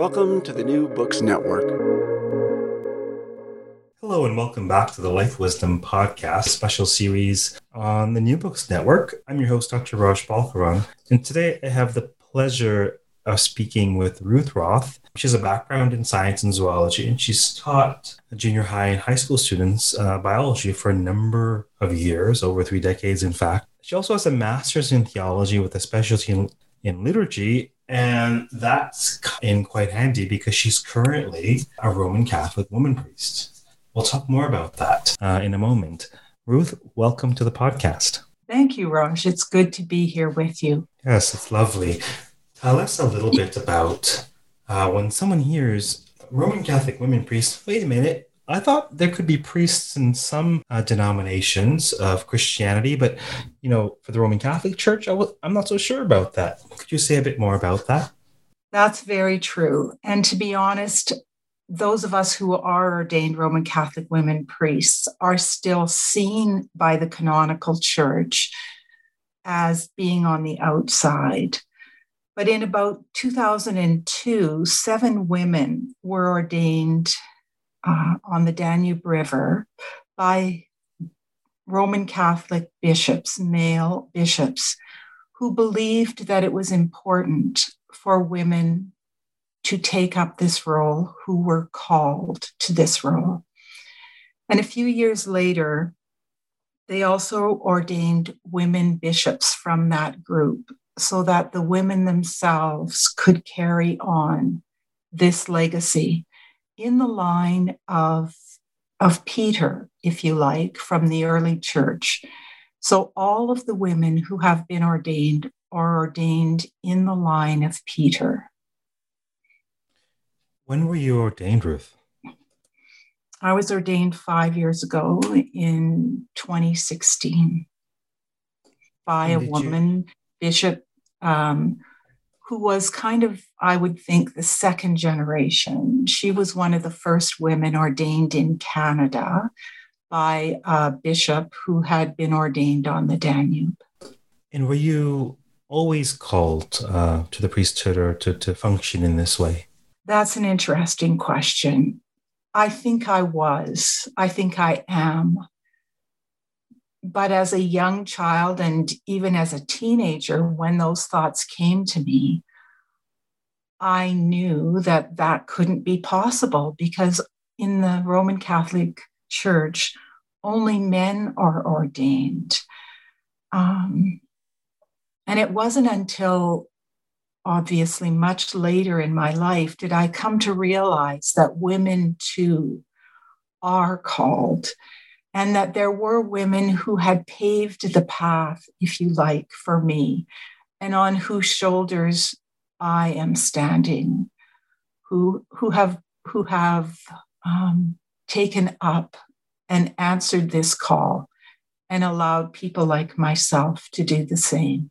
Welcome to the New Books Network. Hello, and welcome back to the Life Wisdom Podcast special series on the New Books Network. I'm your host, Dr. Raj Balkaran, and today I have the pleasure of speaking with Ruth Roth. She has a background in science and zoology, and she's taught junior high and high school students uh, biology for a number of years, over three decades, in fact. She also has a master's in theology with a specialty in, in liturgy, and that's in quite handy because she's currently a Roman Catholic woman priest. We'll talk more about that uh, in a moment. Ruth, welcome to the podcast. Thank you, Raj. It's good to be here with you. Yes, it's lovely. Tell us a little bit about uh, when someone hears Roman Catholic women priest, Wait a minute. I thought there could be priests in some uh, denominations of Christianity, but you know, for the Roman Catholic Church, i w- I'm not so sure about that. Could you say a bit more about that? That's very true. And to be honest, those of us who are ordained Roman Catholic women priests are still seen by the canonical church as being on the outside. But in about 2002, seven women were ordained uh, on the Danube River by Roman Catholic bishops, male bishops, who believed that it was important for women to take up this role who were called to this role. And a few years later, they also ordained women bishops from that group so that the women themselves could carry on this legacy in the line of, of Peter, if you like, from the early church. So all of the women who have been ordained are ordained in the line of Peter. When were you ordained, Ruth? I was ordained five years ago in 2016 by a woman, you... Bishop um, who was kind of, I would think, the second generation. She was one of the first women ordained in Canada by a bishop who had been ordained on the Danube. And were you always called uh, to the priesthood or to, to function in this way? That's an interesting question. I think I was. I think I am but as a young child and even as a teenager, when those thoughts came to me, I knew that that couldn't be possible because in the Roman Catholic Church, only men are ordained. Um, and it wasn't until obviously much later in my life did I come to realize that women too are called and that there were women who had paved the path, if you like, for me, and on whose shoulders I am standing, who who have who have um, taken up and answered this call, and allowed people like myself to do the same.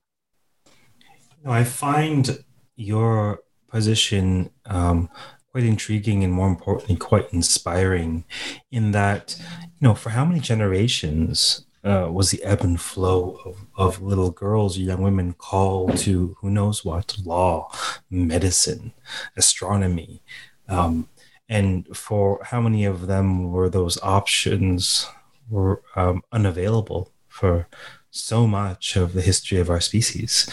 I find your position um, quite intriguing and more importantly quite inspiring in that you know for how many generations uh, was the ebb and flow of, of little girls or young women called to who knows what law medicine astronomy um, and for how many of them were those options were um, unavailable for so much of the history of our species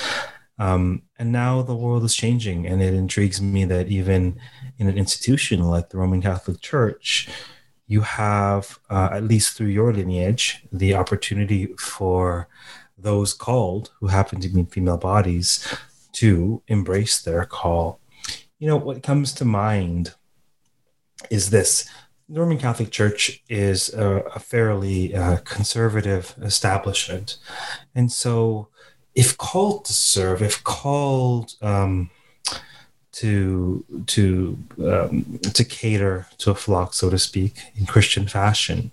um, and now the world is changing, and it intrigues me that even in an institution like the Roman Catholic Church, you have, uh, at least through your lineage, the opportunity for those called who happen to be female bodies to embrace their call. You know, what comes to mind is this the Roman Catholic Church is a, a fairly uh, conservative establishment. And so if called to serve, if called um, to to um, to cater to a flock, so to speak, in Christian fashion.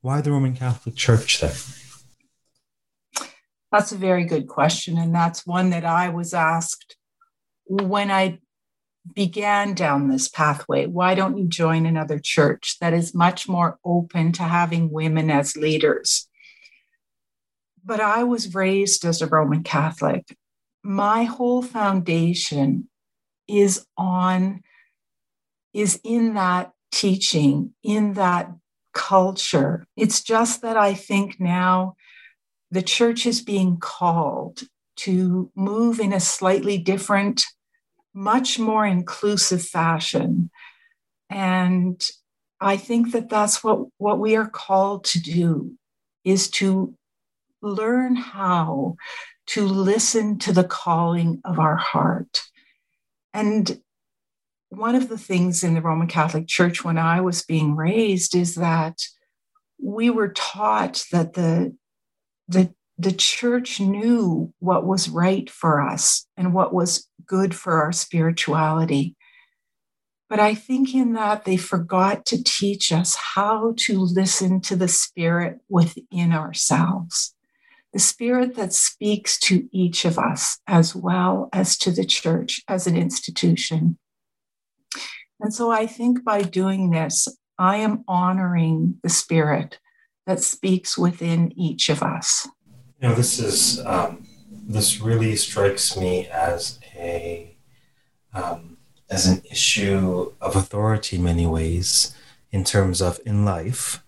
Why the Roman Catholic Church then? That's a very good question, and that's one that I was asked when I began down this pathway. Why don't you join another church that is much more open to having women as leaders? But I was raised as a Roman Catholic. My whole foundation is on, is in that teaching, in that culture. It's just that I think now the church is being called to move in a slightly different much more inclusive fashion. And I think that that's what, what we are called to do is to learn how to listen to the calling of our heart. And one of the things in the Roman Catholic Church when I was being raised is that we were taught that the, the the church knew what was right for us and what was good for our spirituality. But I think in that they forgot to teach us how to listen to the spirit within ourselves, the spirit that speaks to each of us as well as to the church as an institution. And so I think by doing this, I am honoring the spirit that speaks within each of us. You know, this is um, this really strikes me as a um, as an issue of authority in many ways. In terms of in life,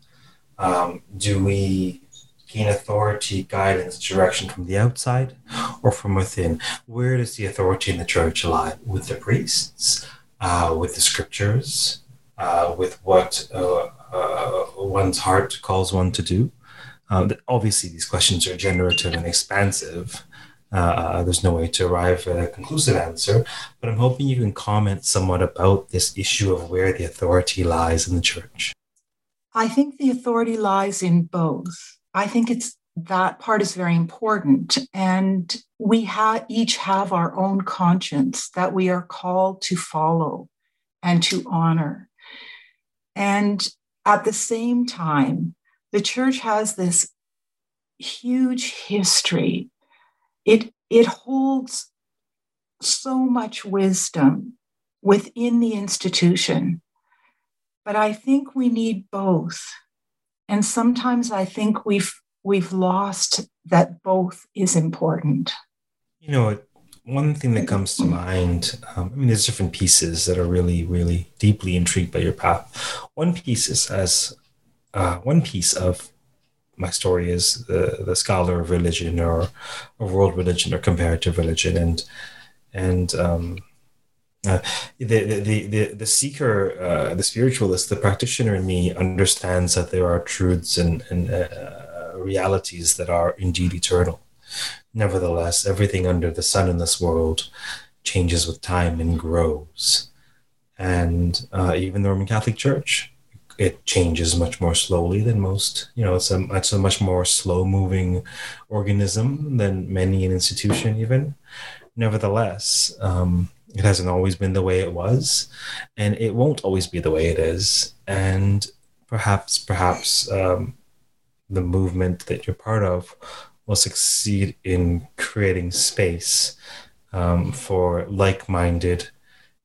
um, do we gain authority, guidance, direction from the outside or from within? Where does the authority in the church lie? With the priests, uh, with the scriptures, uh, with what uh, uh one's heart calls one to do? Uh, obviously, these questions are generative and expansive. Uh, there's no way to arrive at a conclusive answer, but I'm hoping you can comment somewhat about this issue of where the authority lies in the church. I think the authority lies in both. I think it's that part is very important. And we ha- each have our own conscience that we are called to follow and to honor. And at the same time, the church has this huge history. It, it holds so much wisdom within the institution. But I think we need both. And sometimes I think we've we've lost that both is important. You know, one thing that comes to mind, um, I mean, there's different pieces that are really, really deeply intrigued by your path. One piece is as uh, one piece of my story is the, the scholar of religion or of world religion or comparative religion and and um, uh, the, the, the, the seeker, uh, the spiritualist, the practitioner in me understands that there are truths and, and uh, realities that are indeed eternal. Nevertheless, everything under the sun in this world changes with time and grows. And uh, even the Roman Catholic Church it changes much more slowly than most. You know, it's a it's a much more slow moving organism than many an institution even. Nevertheless, um, it hasn't always been the way it was, and it won't always be the way it is. And perhaps, perhaps um, the movement that you're part of will succeed in creating space um, for like-minded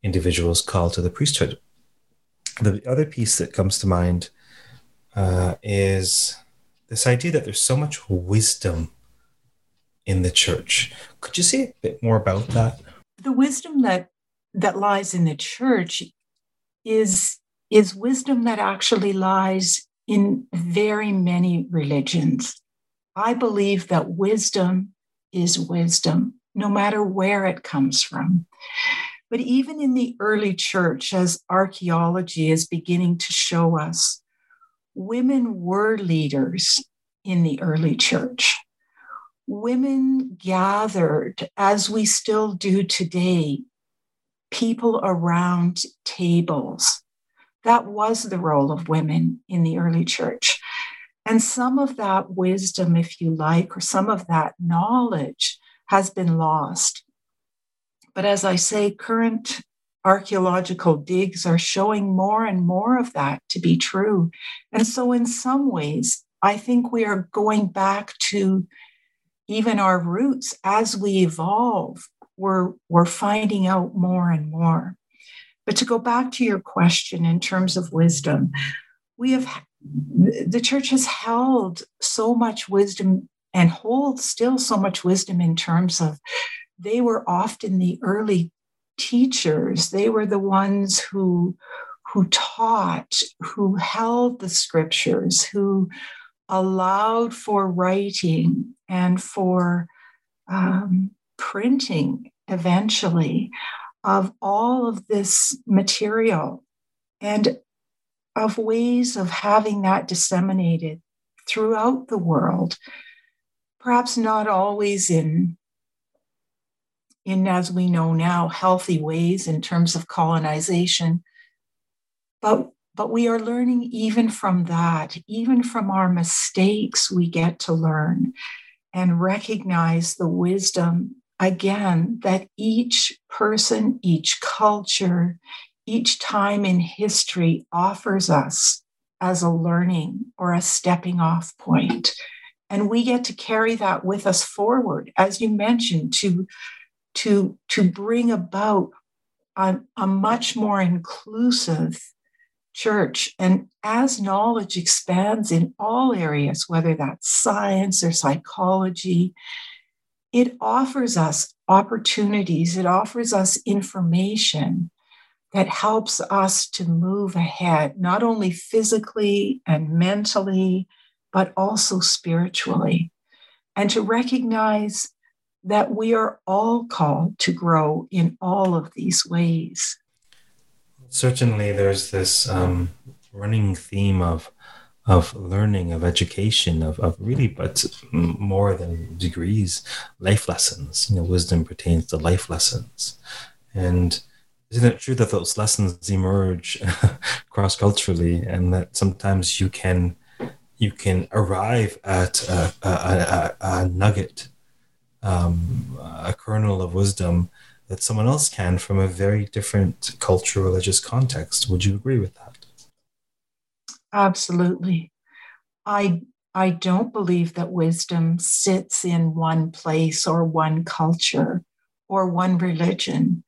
individuals called to the priesthood the other piece that comes to mind uh, is this idea that there's so much wisdom in the church. Could you say a bit more about that? The wisdom that that lies in the church is is wisdom that actually lies in very many religions. I believe that wisdom is wisdom, no matter where it comes from. But even in the early church, as archaeology is beginning to show us, women were leaders in the early church. Women gathered, as we still do today, people around tables. That was the role of women in the early church. And some of that wisdom, if you like, or some of that knowledge has been lost but as I say, current archaeological digs are showing more and more of that to be true. And so, in some ways, I think we are going back to even our roots as we evolve. We're, we're finding out more and more. But to go back to your question in terms of wisdom, we have the church has held so much wisdom and holds still so much wisdom in terms of they were often the early teachers they were the ones who who taught who held the scriptures who allowed for writing and for um, printing eventually of all of this material and of ways of having that disseminated throughout the world perhaps not always in in as we know now healthy ways in terms of colonization but but we are learning even from that even from our mistakes we get to learn and recognize the wisdom again that each person each culture each time in history offers us as a learning or a stepping off point. And we get to carry that with us forward as you mentioned to to to bring about a, a much more inclusive church. And as knowledge expands in all areas whether that's science or psychology it offers us opportunities. It offers us information that helps us to move ahead not only physically and mentally but also spiritually. And to recognize that we are all called to grow in all of these ways. Certainly, there's this um, running theme of of learning, of education, of, of really, but more than degrees, life lessons. You know, wisdom pertains to life lessons, and isn't it true that those lessons emerge cross culturally, and that sometimes you can you can arrive at a, a, a, a nugget um, a kernel of wisdom that someone else can from a very different cultural religious context. Would you agree with that? Absolutely. I I don't believe that wisdom sits in one place or one culture or one religion.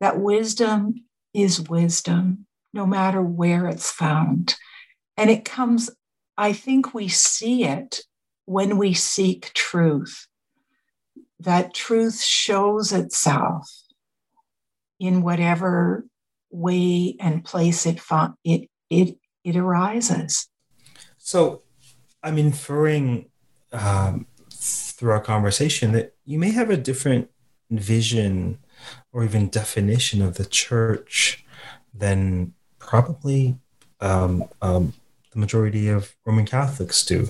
That wisdom is wisdom, no matter where it's found. And it comes, I think we see it when we seek truth that truth shows itself in whatever way and place it it it it arises. So, I'm inferring um, through our conversation that you may have a different vision or even definition of the church than probably um, um, the majority of Roman Catholics do.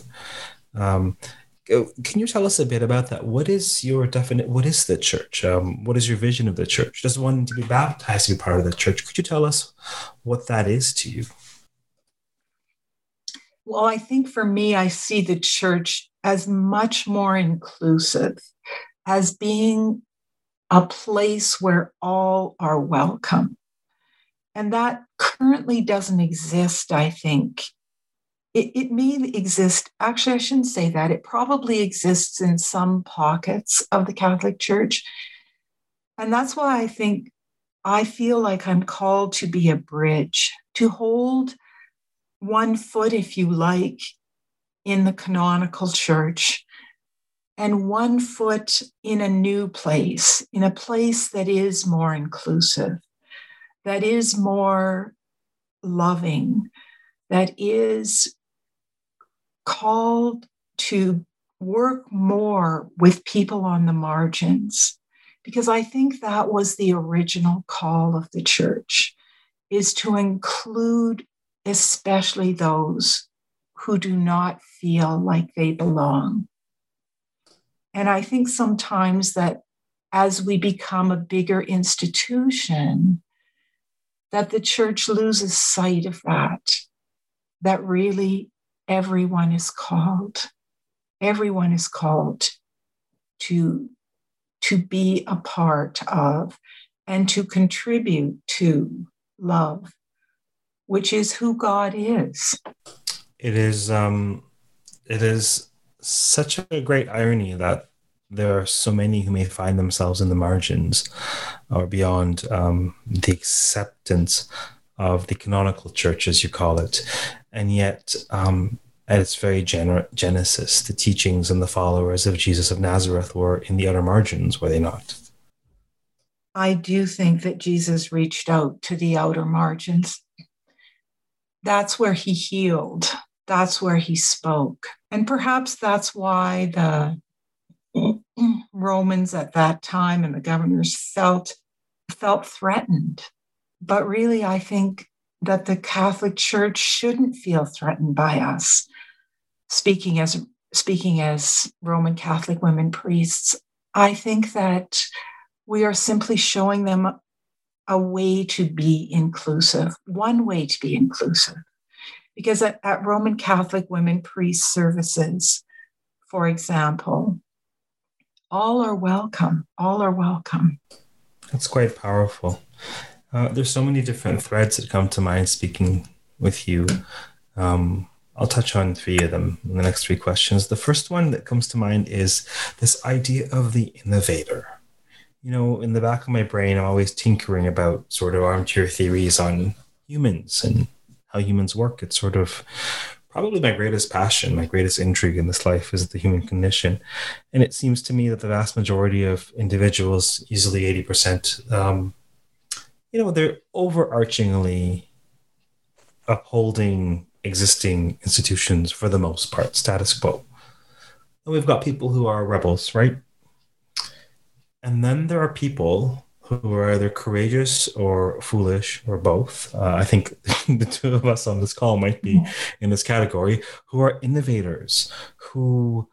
Um, can you tell us a bit about that? What is your definite? What is the church? Um, what is your vision of the church? Does one to be baptized to be part of the church? Could you tell us what that is to you? Well, I think for me, I see the church as much more inclusive, as being a place where all are welcome. And that currently doesn't exist, I think, it, it may exist. Actually, I shouldn't say that. It probably exists in some pockets of the Catholic Church. And that's why I think I feel like I'm called to be a bridge, to hold one foot, if you like, in the canonical church and one foot in a new place, in a place that is more inclusive, that is more loving, that is called to work more with people on the margins because I think that was the original call of the church is to include especially those who do not feel like they belong. And I think sometimes that as we become a bigger institution, that the church loses sight of that, that really everyone is called. Everyone is called to, to be a part of and to contribute to love, which is who God is. It is um it is such a great irony that there are so many who may find themselves in the margins or beyond um, the acceptance of the canonical church, as you call it. And yet, um, at its very genesis, the teachings and the followers of Jesus of Nazareth were in the outer margins, were they not? I do think that Jesus reached out to the outer margins. That's where he healed, that's where he spoke. And perhaps that's why the Romans at that time and the governors felt felt threatened. But really, I think that the Catholic Church shouldn't feel threatened by us. Speaking as speaking as Roman Catholic women priests, I think that we are simply showing them a way to be inclusive, one way to be inclusive. Because at, at Roman Catholic women priest services, for example, all are welcome. All are welcome. That's quite powerful. Uh, there's so many different threads that come to mind speaking with you. Um, I'll touch on three of them in the next three questions. The first one that comes to mind is this idea of the innovator. You know, in the back of my brain, I'm always tinkering about sort of armchair theories on humans and how humans work. It's sort of probably my greatest passion, my greatest intrigue in this life is the human condition. And it seems to me that the vast majority of individuals, easily 80%, um, you know, they're overarchingly upholding existing institutions for the most part, status quo. And we've got people who are rebels, right? And then there are people who are either courageous or foolish or both. Uh, I think the two of us on this call might be in this category, who are innovators, who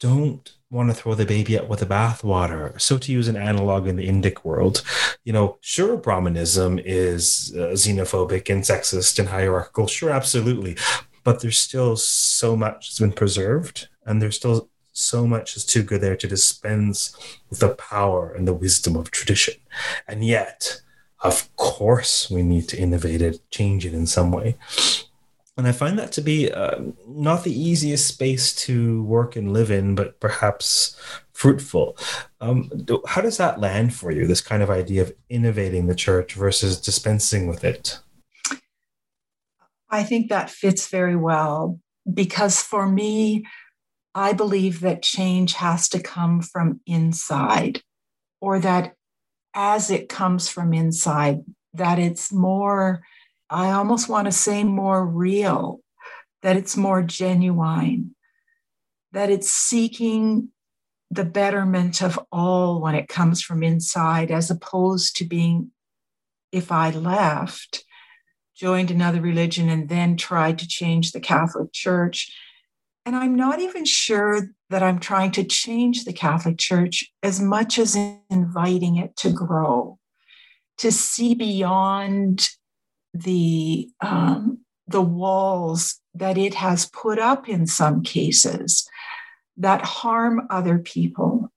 don't want to throw the baby out with the bathwater. So, to use an analog in the Indic world, you know, sure, Brahmanism is uh, xenophobic and sexist and hierarchical. Sure, absolutely. But there's still so much that's been preserved, and there's still so much is too good there to dispense with the power and the wisdom of tradition. And yet, of course, we need to innovate it, change it in some way. And I find that to be uh, not the easiest space to work and live in, but perhaps fruitful. Um, how does that land for you, this kind of idea of innovating the church versus dispensing with it? I think that fits very well because for me, I believe that change has to come from inside, or that as it comes from inside, that it's more, I almost want to say more real, that it's more genuine, that it's seeking the betterment of all when it comes from inside, as opposed to being, if I left, joined another religion, and then tried to change the Catholic Church. And I'm not even sure that I'm trying to change the Catholic Church as much as inviting it to grow, to see beyond the um, the walls that it has put up in some cases that harm other people,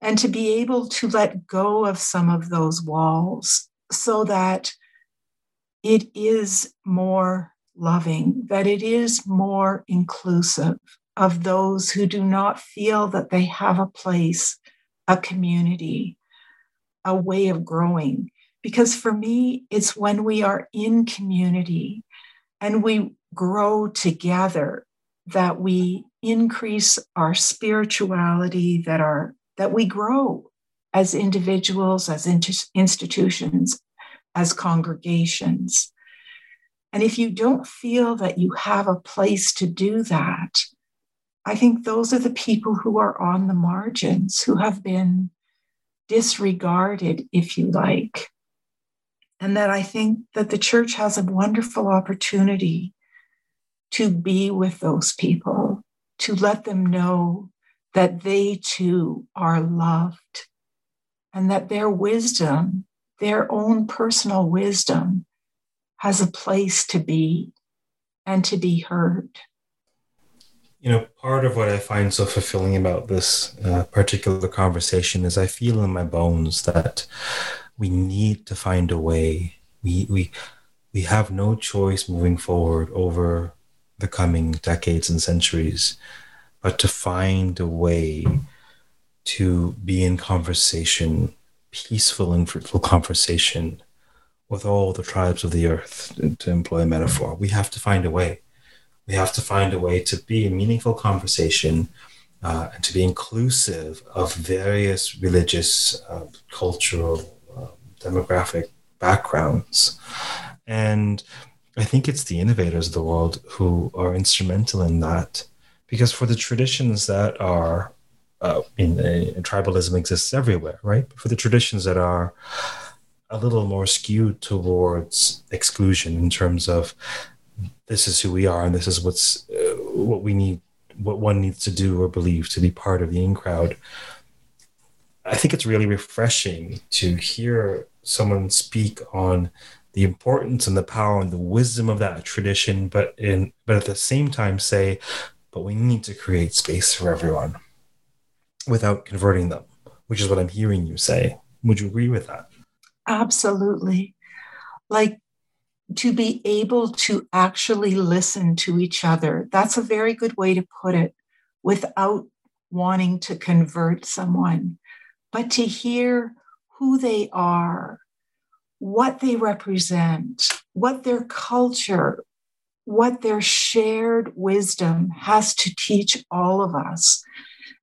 and to be able to let go of some of those walls so that it is more loving, that it is more inclusive of those who do not feel that they have a place, a community, a way of growing. Because for me, it's when we are in community and we grow together that we increase our spirituality, that our that we grow as individuals, as institutions, as congregations. And if you don't feel that you have a place to do that, I think those are the people who are on the margins, who have been disregarded, if you like. And that I think that the church has a wonderful opportunity to be with those people, to let them know that they too are loved and that their wisdom, their own personal wisdom, has a place to be and to be heard. You know, part of what I find so fulfilling about this uh, particular conversation is I feel in my bones that we need to find a way. We we we have no choice moving forward over the coming decades and centuries, but to find a way to be in conversation, peaceful and fruitful conversation with all the tribes of the earth, to employ a metaphor. We have to find a way. We have to find a way to be a meaningful conversation uh, and to be inclusive of various religious, uh, cultural, demographic backgrounds. And I think it's the innovators of the world who are instrumental in that. Because for the traditions that are, uh, in, in tribalism exists everywhere, right? But for the traditions that are a little more skewed towards exclusion in terms of this is who we are and this is what's uh, what we need what one needs to do or believe to be part of the in crowd. I think it's really refreshing to hear someone speak on the importance and the power and the wisdom of that tradition, but in but at the same time say, but we need to create space for everyone without converting them, which is what I'm hearing you say. Would you agree with that? Absolutely. Like to be able to actually listen to each other. That's a very good way to put it without wanting to convert someone, but to hear who they are, what they represent, what their culture, what their shared wisdom has to teach all of us.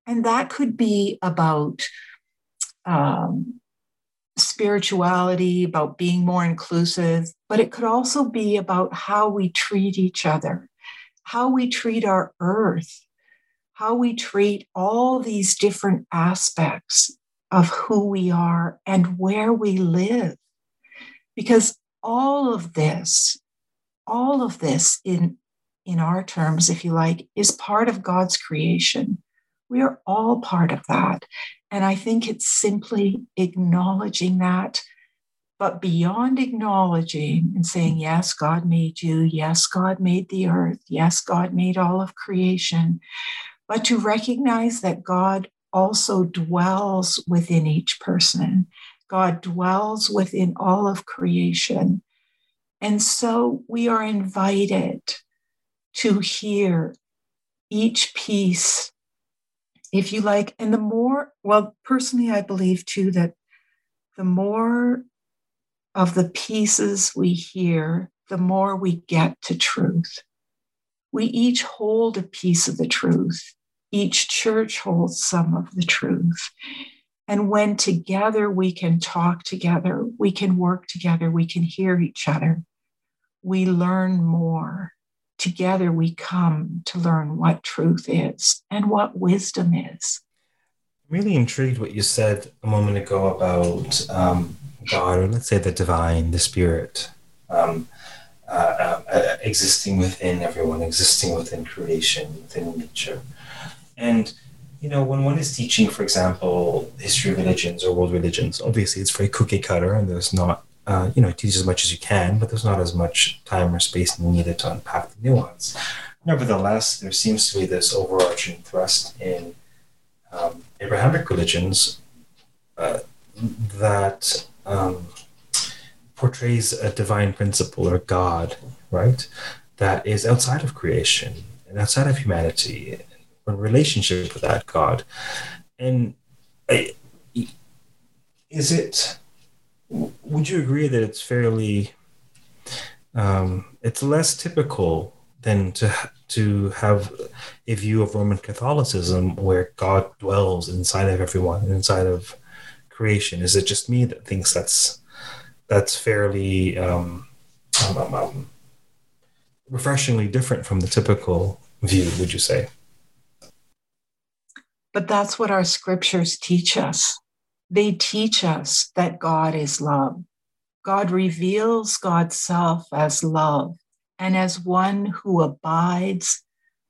And that could be about um, spirituality, about being more inclusive, but it could also be about how we treat each other, how we treat our earth, how we treat all these different aspects of who we are and where we live. Because all of this, all of this in, in our terms, if you like, is part of God's creation. We are all part of that. And I think it's simply acknowledging that. But beyond acknowledging and saying, yes, God made you. Yes, God made the earth. Yes, God made all of creation. But to recognize that God also dwells within each person, God dwells within all of creation. And so we are invited to hear each piece if you like. And the more, well, personally, I believe too that the more of the pieces we hear, the more we get to truth. We each hold a piece of the truth. Each church holds some of the truth. And when together we can talk together, we can work together, we can hear each other, we learn more together we come to learn what truth is and what wisdom is. Really intrigued what you said a moment ago about um, God, or let's say the divine, the spirit, um, uh, uh, existing within everyone, existing within creation, within nature. And, you know, when one is teaching, for example, history of religions or world religions, obviously it's very cookie cutter and there's not uh, you know, teach as much as you can, but there's not as much time or space needed to unpack the nuance. Nevertheless, there seems to be this overarching thrust in um, Abrahamic religions uh, that um, portrays a divine principle or God, right, that is outside of creation and outside of humanity, relationship with that God. And is it would you agree that it's fairly um, it's less typical than to to have a view of Roman Catholicism where God dwells inside of everyone, inside of creation? Is it just me that thinks that's that's fairly um, um, um, um refreshingly different from the typical view? Would you say? But that's what our scriptures teach us. They teach us that God is love. God reveals God's self as love and as one who abides,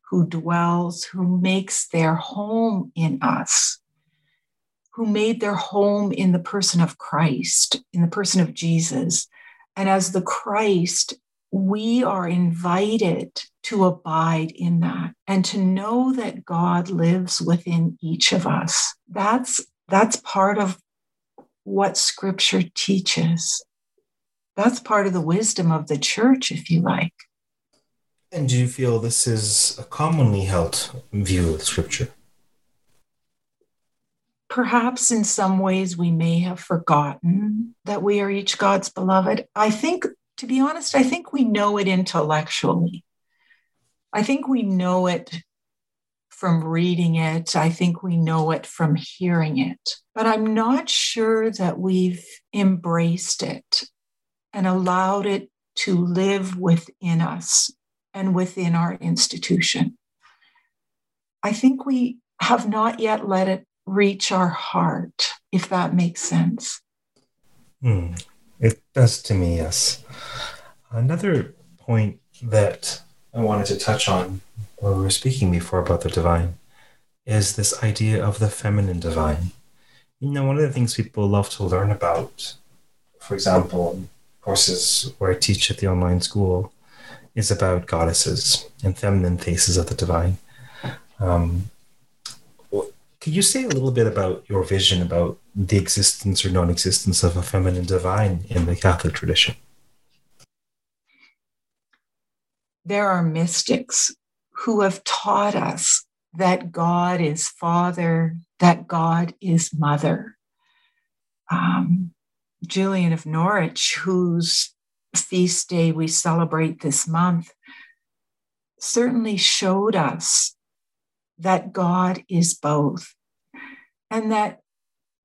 who dwells, who makes their home in us, who made their home in the person of Christ, in the person of Jesus. And as the Christ, we are invited to abide in that and to know that God lives within each of us. That's that's part of what scripture teaches. That's part of the wisdom of the church, if you like. And do you feel this is a commonly held view of scripture? Perhaps in some ways we may have forgotten that we are each God's beloved. I think, to be honest, I think we know it intellectually. I think we know it from reading it. I think we know it from hearing it. But I'm not sure that we've embraced it and allowed it to live within us and within our institution. I think we have not yet let it reach our heart, if that makes sense. Hmm. It does to me, yes. Another point that I wanted to touch on when we were speaking before about the divine is this idea of the feminine divine. You know, one of the things people love to learn about, for example, courses where I teach at the online school, is about goddesses and feminine faces of the divine. Um, could you say a little bit about your vision about the existence or non existence of a feminine divine in the Catholic tradition? There are mystics who have taught us that God is Father, that God is Mother. Um, Julian of Norwich, whose feast day we celebrate this month, certainly showed us that God is both. And that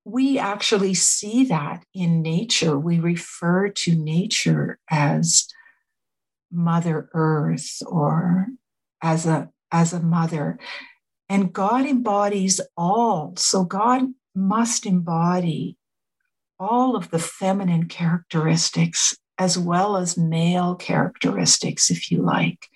we actually see that in nature. We refer to nature as Mother Earth or as a, as a mother. And God embodies all. So God must embody all of the feminine characteristics as well as male characteristics, if you like.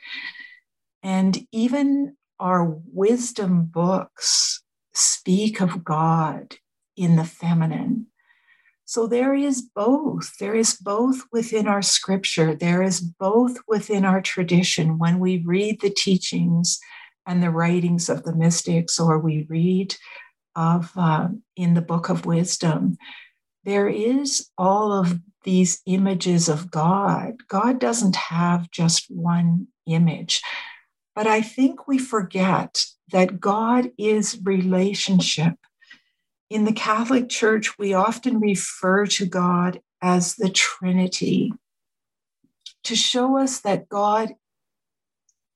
And even our wisdom books speak of God in the feminine. So there is both. There is both within our scripture, there is both within our tradition. When we read the teachings and the writings of the mystics, or we read of uh, in the book of wisdom, there is all of these images of God. God doesn't have just one image. But I think we forget that God is relationship. In the Catholic Church, we often refer to God as the Trinity to show us that God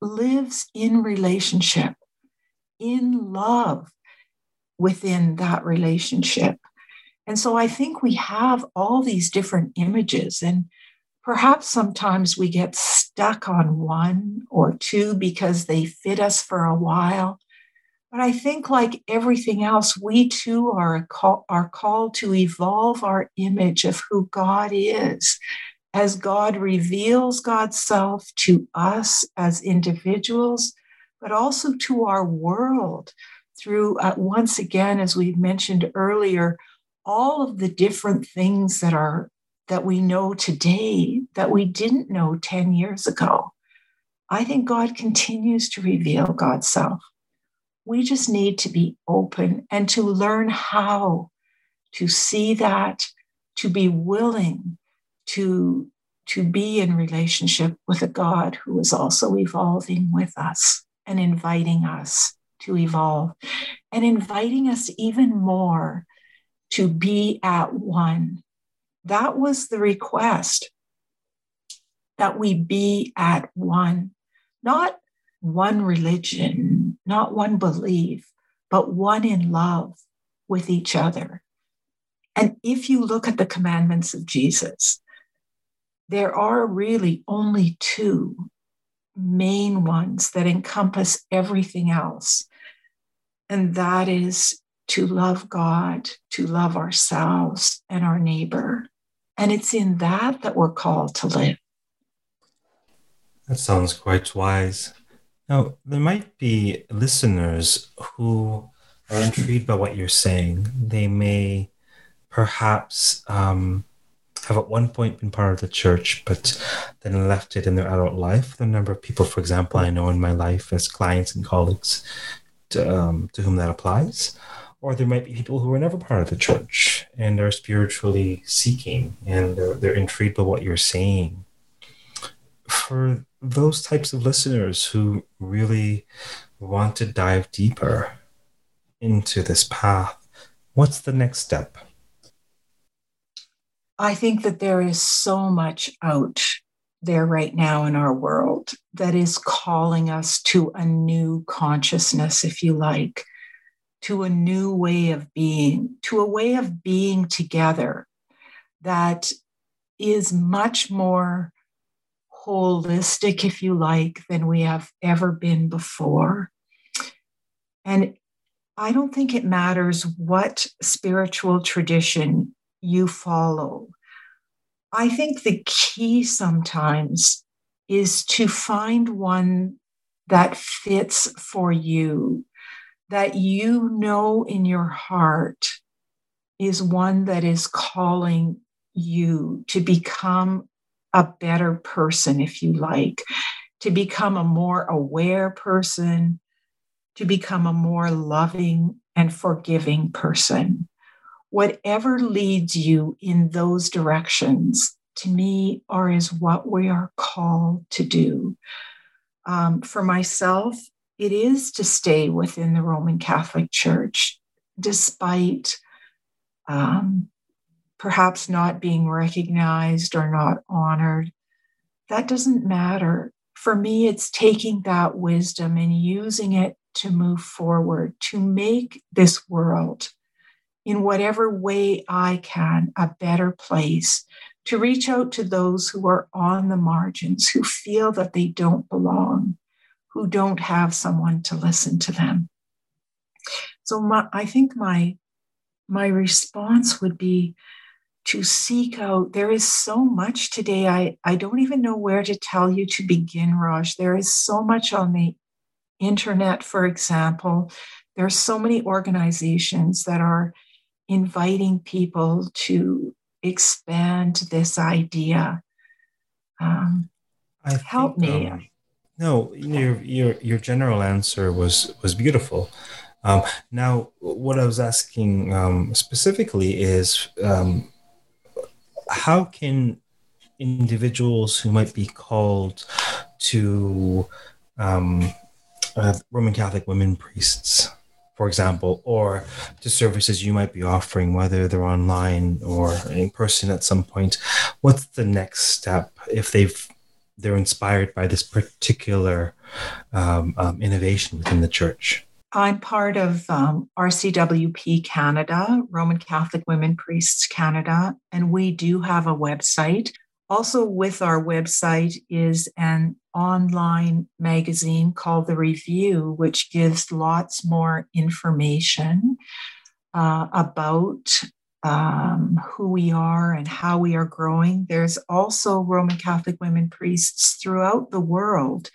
lives in relationship, in love within that relationship. And so I think we have all these different images, and perhaps sometimes we get stuck on one or two because they fit us for a while. But I think, like everything else, we too are, call, are called to evolve our image of who God is as God reveals God's self to us as individuals, but also to our world through, uh, once again, as we mentioned earlier, all of the different things that are that we know today that we didn't know 10 years ago. I think God continues to reveal God's self. We just need to be open and to learn how to see that, to be willing to, to be in relationship with a God who is also evolving with us and inviting us to evolve and inviting us even more to be at one. That was the request that we be at one, not one religion, not one belief, but one in love with each other. And if you look at the commandments of Jesus, there are really only two main ones that encompass everything else. And that is to love God, to love ourselves and our neighbor. And it's in that that we're called to live. That sounds quite wise. Now, there might be listeners who are intrigued by what you're saying. They may perhaps um, have at one point been part of the church, but then left it in their adult life. The number of people, for example, I know in my life as clients and colleagues to, um, to whom that applies or there might be people who are never part of the church and are spiritually seeking and they're, they're intrigued by what you're saying. For those types of listeners who really want to dive deeper into this path, what's the next step? I think that there is so much out there right now in our world that is calling us to a new consciousness, if you like, to a new way of being, to a way of being together that is much more holistic, if you like, than we have ever been before. And I don't think it matters what spiritual tradition you follow. I think the key sometimes is to find one that fits for you, that you know in your heart is one that is calling you to become a better person, if you like, to become a more aware person, to become a more loving and forgiving person whatever leads you in those directions, to me, are is what we are called to do. Um, for myself, it is to stay within the Roman Catholic Church, despite um, perhaps not being recognized or not honored. That doesn't matter. For me, it's taking that wisdom and using it to move forward, to make this world in whatever way I can a better place to reach out to those who are on the margins, who feel that they don't belong, who don't have someone to listen to them. So my, I think my my response would be to seek out. There is so much today. I, I don't even know where to tell you to begin, Raj. There is so much on the internet, for example. There are so many organizations that are inviting people to expand this idea. Um, help think, me. Um, no, your your your general answer was was beautiful. Um, now, what I was asking um, specifically is um, how can individuals who might be called to um, uh, Roman Catholic women priests for example, or to services you might be offering, whether they're online or in person at some point. What's the next step if they've they're inspired by this particular um, um, innovation within the church? I'm part of um, RCWP Canada, Roman Catholic Women Priests Canada, and we do have a website. Also, with our website is an online magazine called The Review, which gives lots more information uh, about um, who we are and how we are growing. There's also Roman Catholic women priests throughout the world.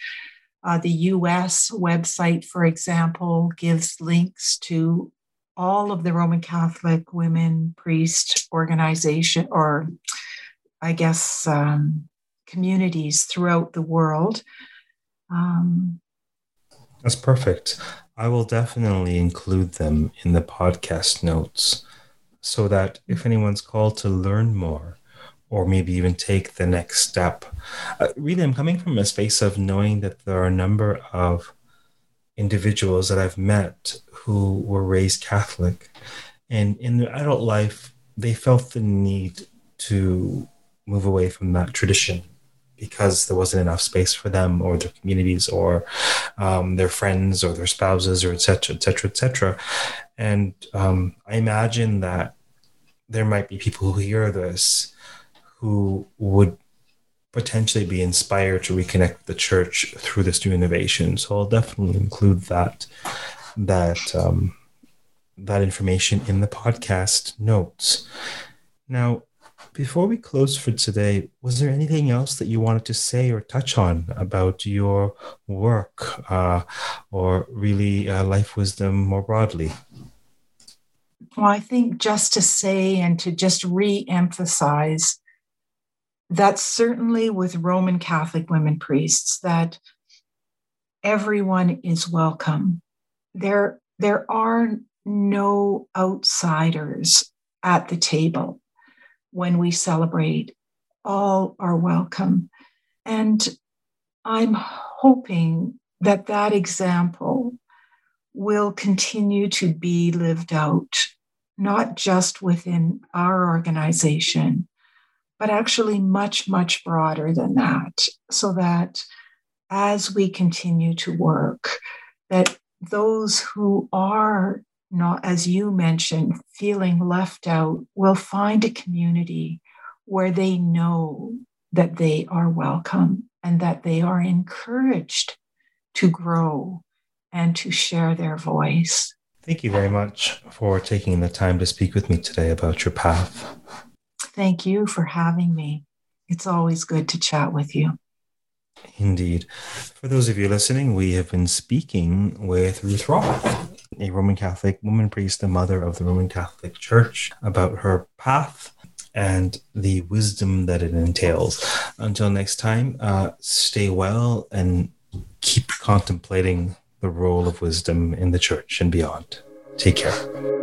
Uh, the US website, for example, gives links to all of the Roman Catholic women priest organization or I guess, um, communities throughout the world. Um, That's perfect. I will definitely include them in the podcast notes so that if anyone's called to learn more or maybe even take the next step, uh, really, I'm coming from a space of knowing that there are a number of individuals that I've met who were raised Catholic. And in their adult life, they felt the need to move away from that tradition because there wasn't enough space for them or their communities or um, their friends or their spouses or etc etc etc and um, i imagine that there might be people who hear this who would potentially be inspired to reconnect the church through this new innovation so i'll definitely include that that um, that information in the podcast notes now before we close for today, was there anything else that you wanted to say or touch on about your work uh, or really uh, life wisdom more broadly? Well, I think just to say and to just re emphasize that certainly with Roman Catholic women priests, that everyone is welcome. There, there are no outsiders at the table when we celebrate. All are welcome. And I'm hoping that that example will continue to be lived out, not just within our organization, but actually much, much broader than that, so that as we continue to work, that those who are not, as you mentioned, feeling left out will find a community where they know that they are welcome and that they are encouraged to grow and to share their voice. Thank you very much for taking the time to speak with me today about your path. Thank you for having me. It's always good to chat with you. Indeed. For those of you listening, we have been speaking with Ruth Roth, a Roman Catholic woman priest, the mother of the Roman Catholic Church, about her path and the wisdom that it entails. Until next time, uh, stay well and keep contemplating the role of wisdom in the church and beyond. Take care.